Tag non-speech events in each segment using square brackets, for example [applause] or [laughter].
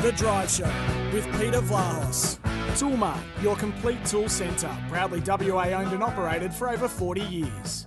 The Drive Show with Peter Vlahos. Toolmart, your complete tool centre. Proudly WA owned and operated for over 40 years.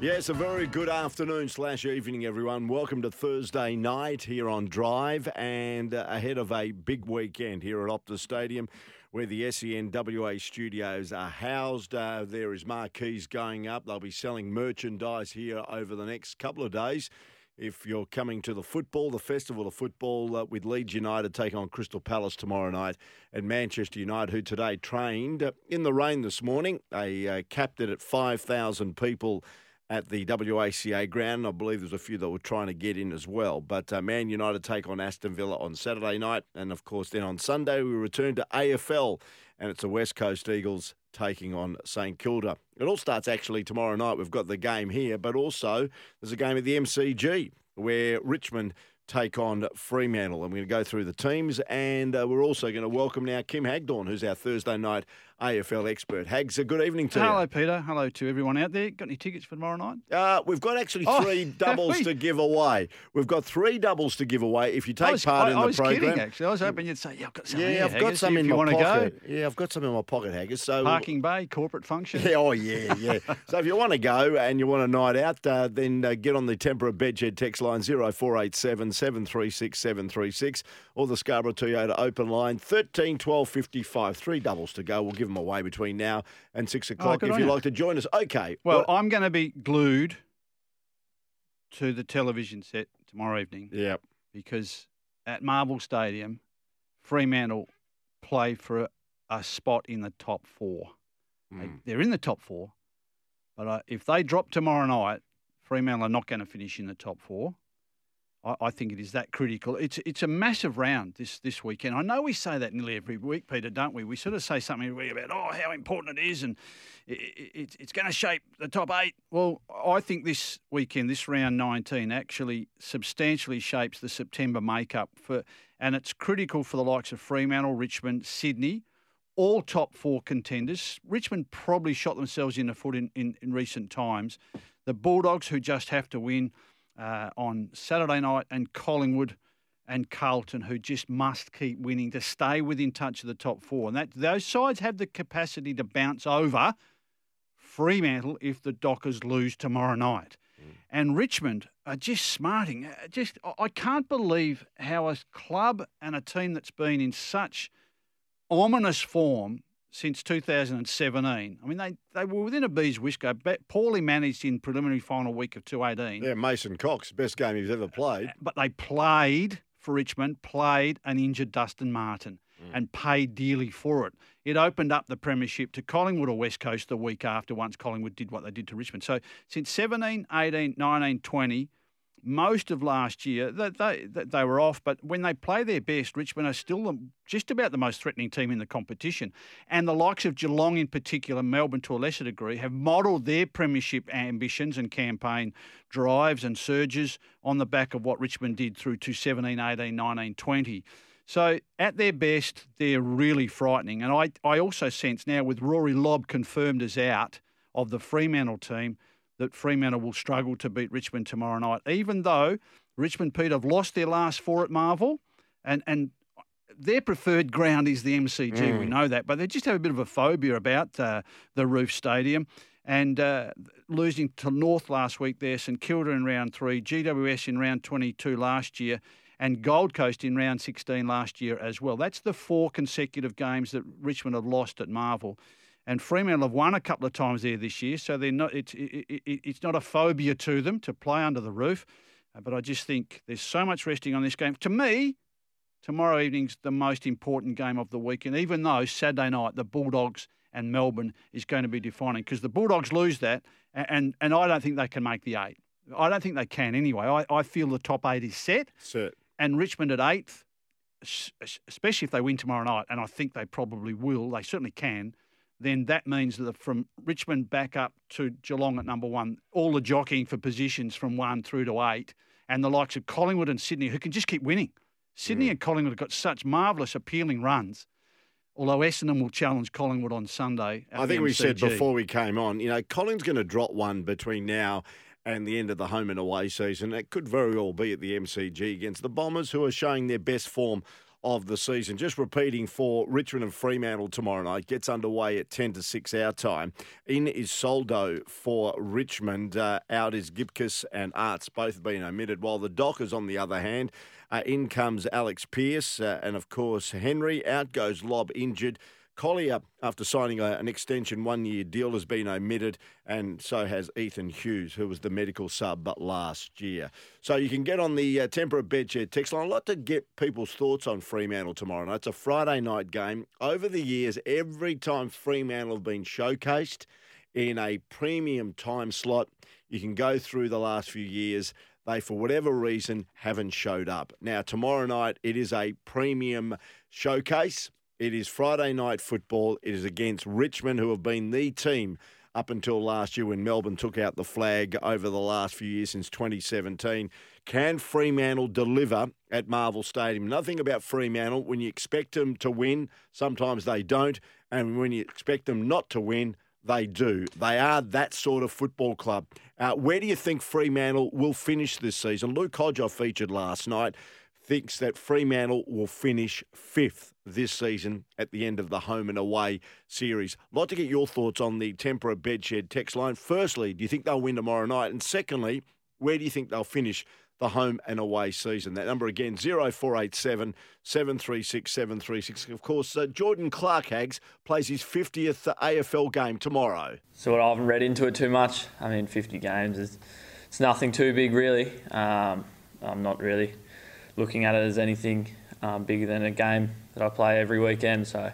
Yes, a very good afternoon slash evening, everyone. Welcome to Thursday night here on Drive and ahead of a big weekend here at Optus Stadium where the SENWA studios are housed. Uh, there is marquees going up. They'll be selling merchandise here over the next couple of days. If you're coming to the football, the Festival of Football uh, with Leeds United taking on Crystal Palace tomorrow night, and Manchester United, who today trained in the rain this morning, they uh, capped it at 5,000 people at the WACA ground. I believe there's a few that were trying to get in as well. But uh, Man United take on Aston Villa on Saturday night. And of course, then on Sunday, we return to AFL. And it's the West Coast Eagles taking on St Kilda. It all starts actually tomorrow night. We've got the game here, but also there's a game at the MCG where Richmond take on Fremantle. I'm going to go through the teams, and uh, we're also going to welcome now Kim Hagdorn, who's our Thursday night AFL expert. Hags, a good evening to you. Hello, you. Peter. Hello to everyone out there. Got any tickets for tomorrow night? Uh, we've got actually Oh, three [laughs] have doubles to give away. We've got three doubles to give away if you take was, part I, in I the was program. kidding, actually. I was hoping you'd say, yeah, I've got some Yeah, here, I've got some in you my pocket. go. Yeah, I've got some in my pocket, Haggis. So Parking bay, corporate function. [laughs] Yeah, oh yeah, yeah. [laughs] so if you want to go and you want a night out, uh, then uh, get on the Tempera Bedshed text line 0487 736 736 or the Scarborough Toyota open line 13 12 55. Three doubles to go. We'll give them away between now and six o'clock good if you'd you. like to join us. Okay. Well, I'm going to be glued to the television set tomorrow evening yeah. because at Marvel Stadium, Fremantle play for a, a spot in the top four. They, Mm. they're in the top four, but uh, if they drop tomorrow night, Fremantle are not going to finish in the top four. I, I think it is that critical. It's it's a massive round this this weekend. I know we say that nearly every week, Peter, don't we? We sort of say something about oh how important it is, and it, it, it's going to shape the top eight. Well, I think this weekend, this round 19, actually substantially shapes the September makeup for, and it's critical for the likes of Fremantle, Richmond, Sydney all top four contenders. Richmond probably shot themselves in the foot in, in, in recent times. The Bulldogs, who just have to win uh, on Saturday night, and Collingwood and Carlton, who just must keep winning to stay within touch of the top four. And that those sides have the capacity to bounce over Fremantle if the Dockers lose tomorrow night. And Richmond are just smarting. Uh, Just I can't believe how a club and a team that's been in such ominous form since 2017. I mean, they, they were within a bee's whisker, but poorly managed in preliminary final week of 218. Yeah, Mason Cox, best game he's ever played. Uh, but they played for Richmond, played an injured Dustin Martin mm. and paid dearly for it. It opened up the premiership to Collingwood or West Coast the week after once Collingwood did what they did to Richmond. So since 17, 18, 19, 20, most of last year, they, they, they- were off, but when they play their best, Richmond are still the- just about the most threatening team in the competition. And the likes of Geelong in particular, Melbourne to a lesser degree, have modelled their premiership ambitions and campaign drives and surges on the back of what Richmond did through to 17, 18, 19, 20. So at their best, they're really frightening. And I, I also sense now with Rory Lobb confirmed as out of the Fremantle team, that Fremantle will struggle to beat Richmond tomorrow night, even though Richmond, Pete, have lost their last four at Marvel, and and their preferred ground is the MCG. We know that, but they just have a bit of a phobia about uh, the Roof Stadium. And uh, losing to North last week there, St Kilda in round three, GWS in round 22 last year, and Gold Coast in round 16 last year as well. That's the four consecutive games that Richmond have lost at Marvel. And Fremantle have won a couple of times there this year, so they're not. It's it, it, it's not a phobia to them to play under the roof. Uh, but I just think there's so much resting on this game. To me, tomorrow evening's the most important game of the weekend. Even though Saturday night the Bulldogs and Melbourne is going to be defining, because the Bulldogs lose that, a- and and I don't think they can make the eight. I don't think they can anyway. I, I feel the top eight is set, Set. and Richmond at eighth, especially if they win tomorrow night, and I think they probably will. They certainly can. Then that means that from Richmond back up to Geelong at number one, all the jockeying for positions from one through to eight, and the likes of Collingwood and Sydney who can just keep winning. Sydney mm. and Collingwood have got such marvellous, appealing runs. Although Essendon will challenge Collingwood on Sunday. I think we said before we came on, you know, Collins going to drop one between now and the end of the home and away season. It could very well be at the MCG against the Bombers, who are showing their best form of the season. Just repeating for Richmond and Fremantle tomorrow night. Gets underway at 10 to 6 our time. In is Soldo for Richmond. Uh, out is Gibcus and Arts, both being omitted. While the Dockers, on the other hand, uh, in comes Alex Pearce uh, and, of course, Henry. Out goes Lobb injured. Collier, after signing a, an extension one year deal, has been omitted, and so has Ethan Hughes, who was the medical sub last year. So you can get on the uh, Temperate Bedshed text line. I'd like to get people's thoughts on Fremantle tomorrow night. It's a Friday night game. Over the years, every time Fremantle have been showcased in a premium time slot, you can go through the last few years. They, for whatever reason, haven't showed up. Now, tomorrow night, it is a premium showcase. It is Friday night football. It is against Richmond, who have been the team up until last year when Melbourne took out the flag over the last few years since 2017. Can Fremantle deliver at Marvel Stadium? Nothing about Fremantle. When you expect them to win, sometimes they don't. And when you expect them not to win, they do. They are that sort of football club. Uh, where do you think Fremantle will finish this season? Luke Hodge, I featured last night, thinks that Fremantle will finish fifth this season at the end of the home and away series. I'd like to get your thoughts on the Tempera Bedshed text line. Firstly, do you think they'll win tomorrow night? And secondly, where do you think they'll finish the home and away season? That number again, 0487 736 736. Of course, uh, Jordan Clark Hags plays his 50th AFL game tomorrow. So I haven't read into it too much. I mean, 50 games is it's nothing too big really. Um, I'm not really looking at it as anything um, bigger than a game that I play every weekend. So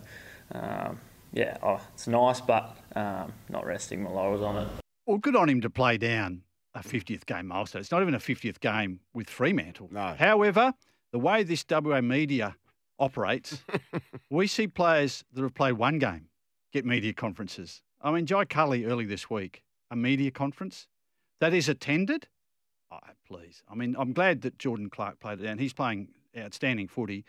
um, yeah, oh, it's nice, but um, not resting my laurels on it. Well, good on him to play down a 50th game milestone. It's not even a 50th game with Fremantle. No. However, the way this WA media operates, [laughs] we see players that have played one game get media conferences. I mean, Jai Culley early this week, a media conference that is attended. Oh, please. I mean, I'm glad that Jordan Clark played it down. He's playing outstanding footy.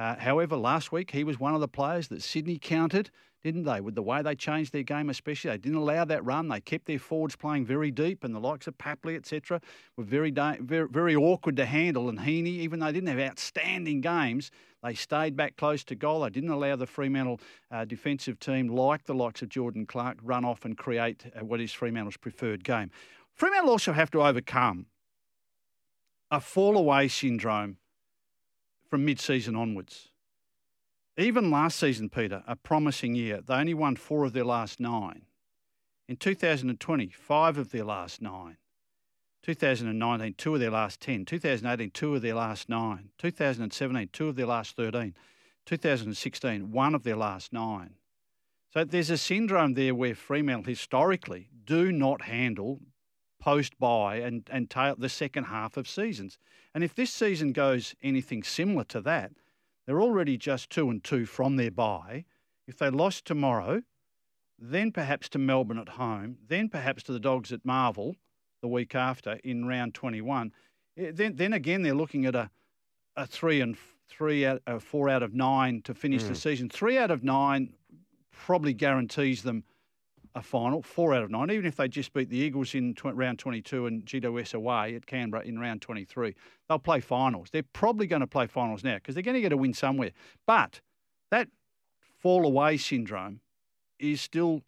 Uh, however, last week he was one of the players that Sydney counted, didn't they? With the way they changed their game, especially they didn't allow that run. They kept their forwards playing very deep, and the likes of Papley, etc., were very, very very awkward to handle. And Heaney, even though they didn't have outstanding games, they stayed back close to goal. They didn't allow the Fremantle uh, defensive team, like the likes of Jordan Clark, run off and create uh, what is Fremantle's preferred game. Fremantle also have to overcome a fall away syndrome from mid season onwards. Even last season, Peter, a promising year, they only won four of their last nine. In 2020, five of their last nine. 2019, two of their last 10. 2018, two of their last nine. 2017, two of their last 13. 2016, one of their last nine. So there's a syndrome there where Fremantle historically do not handle post bye and, and tail the second half of seasons. And if this season goes anything similar to that, they're already just two and two from their bye. If they lost tomorrow, then perhaps to Melbourne at home, then perhaps to the Dogs at Marvel the week after in round 21, eh, then then again they're looking at a a three and three out uh, four out of nine to finish the season. Three out of nine probably guarantees them a final. Four out of nine, even if they just beat the Eagles in tw- round 22 and GWS away at Canberra in round 23, they'll play finals. They're probably going to play finals now because they're going to get a win somewhere. But that fall away syndrome is still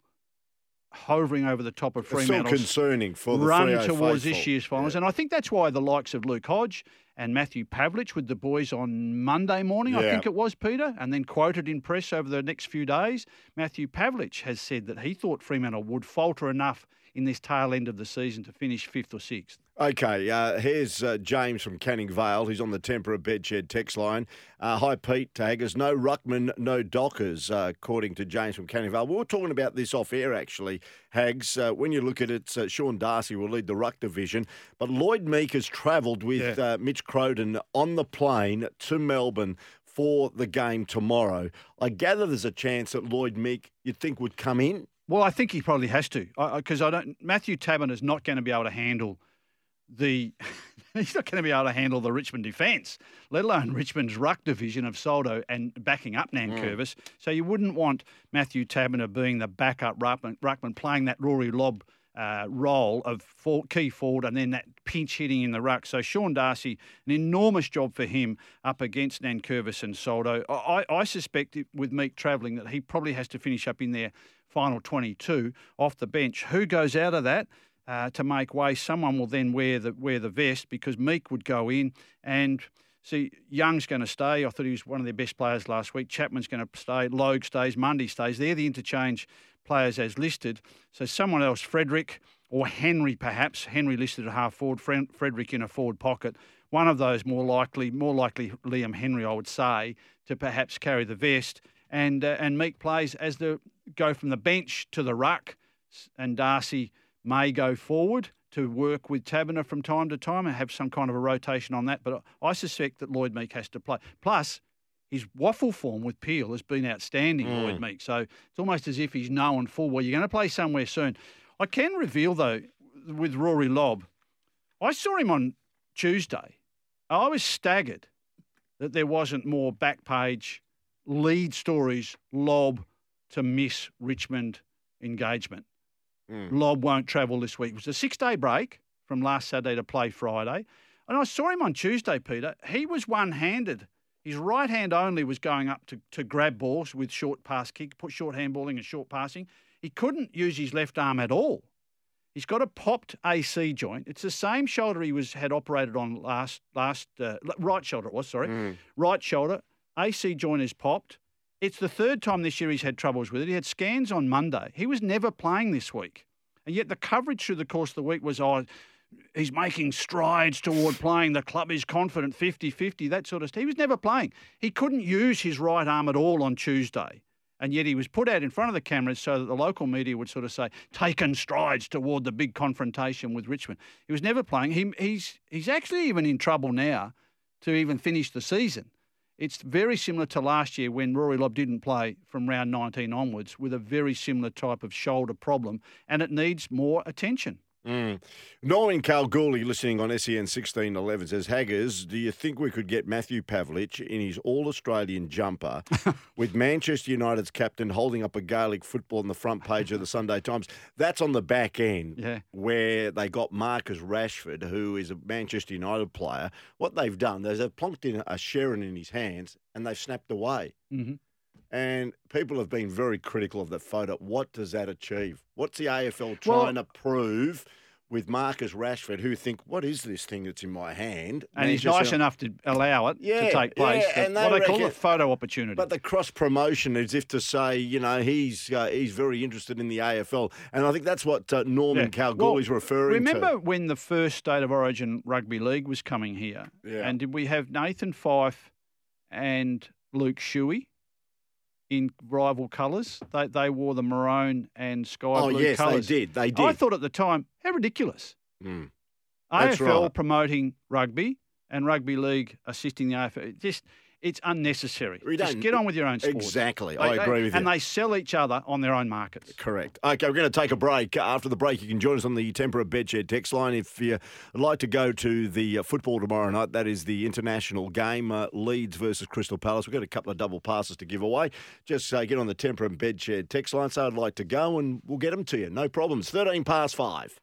hovering over the top of It's still concerning for the run towards faithful. this year's finals. And I think that's why the likes of Luke Hodge and Matthew Pavlich with the boys on Monday morning, I think it was, Peter, and then quoted in press over the next few days, Matthew Pavlich has said that he thought Fremantle would falter enough in this tail end of the season to finish fifth or sixth. Okay, uh, here's uh, James from Canning Vale. He's on the Tempera Bedshed text line. Uh, hi, Pete Taggers. No Ruckman, no Dockers, uh, according to James from Canning Vale. We were talking about this off air, actually, Hags. Uh, when you look at it, uh, Sean Darcy will lead the Ruck division, but Lloyd Meek has travelled with Yeah. uh, Mitch Crowden on the plane to Melbourne for the game tomorrow. I gather there's a chance that Lloyd Meek, you'd think, would come in. Well, I think he probably has to because I, don't. Matthew Taberner is not going to be able to handle the. [laughs] he's not going to be able to handle the Richmond defence, let alone Richmond's ruck division of Soldo and backing up Nankervis. So you wouldn't want Matthew Taberner being the backup ruckman, ruckman playing that Rory Lobb Uh, role of for, key forward and then that pinch hitting in the ruck. So Sean Darcy, an enormous job for him up against Nankervis and Soldo. I, I suspect with Meek travelling that he probably has to finish up in their final 22 off the bench. Who goes out of that uh, to make way? Someone will then wear the wear the vest because Meek would go in and. See, Young's going to stay. I thought he was one of their best players last week. Chapman's going to stay. Logue stays. Mundy stays. They're the interchange players as listed. So someone else, Frederick or Henry perhaps. Henry listed at half forward. Fred- Frederick in a forward pocket. One of those more likely, more likely Liam Henry, I would say, to perhaps carry the vest. And uh, and Meek plays as the go from the bench to the ruck, and Darcy may go forward to work with Taberner from time to time and have some kind of a rotation on that. But I suspect that Lloyd Meek has to play. Plus, his WAFL form with Peel has been outstanding, hmm. Lloyd Meek. So it's almost as if he's known full well you're going to play somewhere soon. I can reveal though with Rory Lobb, I saw him on Tuesday. I was staggered that there wasn't more back page lead stories Lobb to miss Richmond engagement. Lobb won't travel this week. It was a six day break from last Saturday to play Friday. And I saw him on Tuesday, Peter. He was one handed. His right hand only was going up to, to grab balls with short pass kick, put short handballing and short passing. He couldn't use his left arm at all. He's got a popped AC joint. It's the same shoulder he was had operated on last last uh, right shoulder. It was sorry, right shoulder. AC joint is popped. It's the third time this year he's had troubles with it. He had scans on Monday. He was never playing this week, and yet the coverage through the course of the week was oh. He's making strides toward playing. The club is confident, 50 50, that sort of stuff. He was never playing. He couldn't use his right arm at all on Tuesday. And yet he was put out in front of the cameras so that the local media would sort of say, taken strides toward the big confrontation with Richmond. He was never playing. He, he's, he's actually even in trouble now to even finish the season. It's very similar to last year when Rory Lobb didn't play from round 19 onwards with a very similar type of shoulder problem, and it needs more attention. Mm. Norman Kalgoorlie, listening on SEN 1611, says, Haggers, do you think we could get Matthew Pavlich in his All Australian jumper [laughs] with Manchester United's captain holding up a Gaelic football on the front page of the Sunday Times? That's on the back end Yeah. where they got Marcus Rashford, who is a Manchester United player. What they've done is they've plonked in a Sherrin in his hands and they've snapped away. Mhm. And people have been very critical of that photo. What does that achieve? What's the AFL Well- trying to prove with Marcus Rashford, who think, what is this thing that's in my hand? And he's nice enough to allow it Yeah, to take place. yeah, and what they they call a photo opportunity. But the cross promotion is if to say, you know, he's uh, he's very interested in the AFL, and I think that's what uh, Norman Yeah. Kalgoorlie's Well, referring Remember to. Remember when the first State of Origin Rugby League was coming here? Yeah. And did we have Nathan Fyfe and Luke Shuey in rival colours? They, they wore the maroon and sky Oh blue yes, colours. they did. They did. I thought at the time, how ridiculous. Mm. AFL right. promoting rugby and rugby league assisting the AFL. Just it's unnecessary. Just get on with your own sport. Exactly. I agree with And you. And they sell each other on their own markets. Correct. Okay, we're going to take a break. After the break, you can join us on the Tempera Bedshed text line. If you'd like to go to the uh, football tomorrow night, that is the international game, uh, Leeds versus Crystal Palace. We've got a couple of double passes to give away. Just uh, get on the Tempera Bedshed text line. So I'd like to go and we'll get them to you. No problems. 13 past five.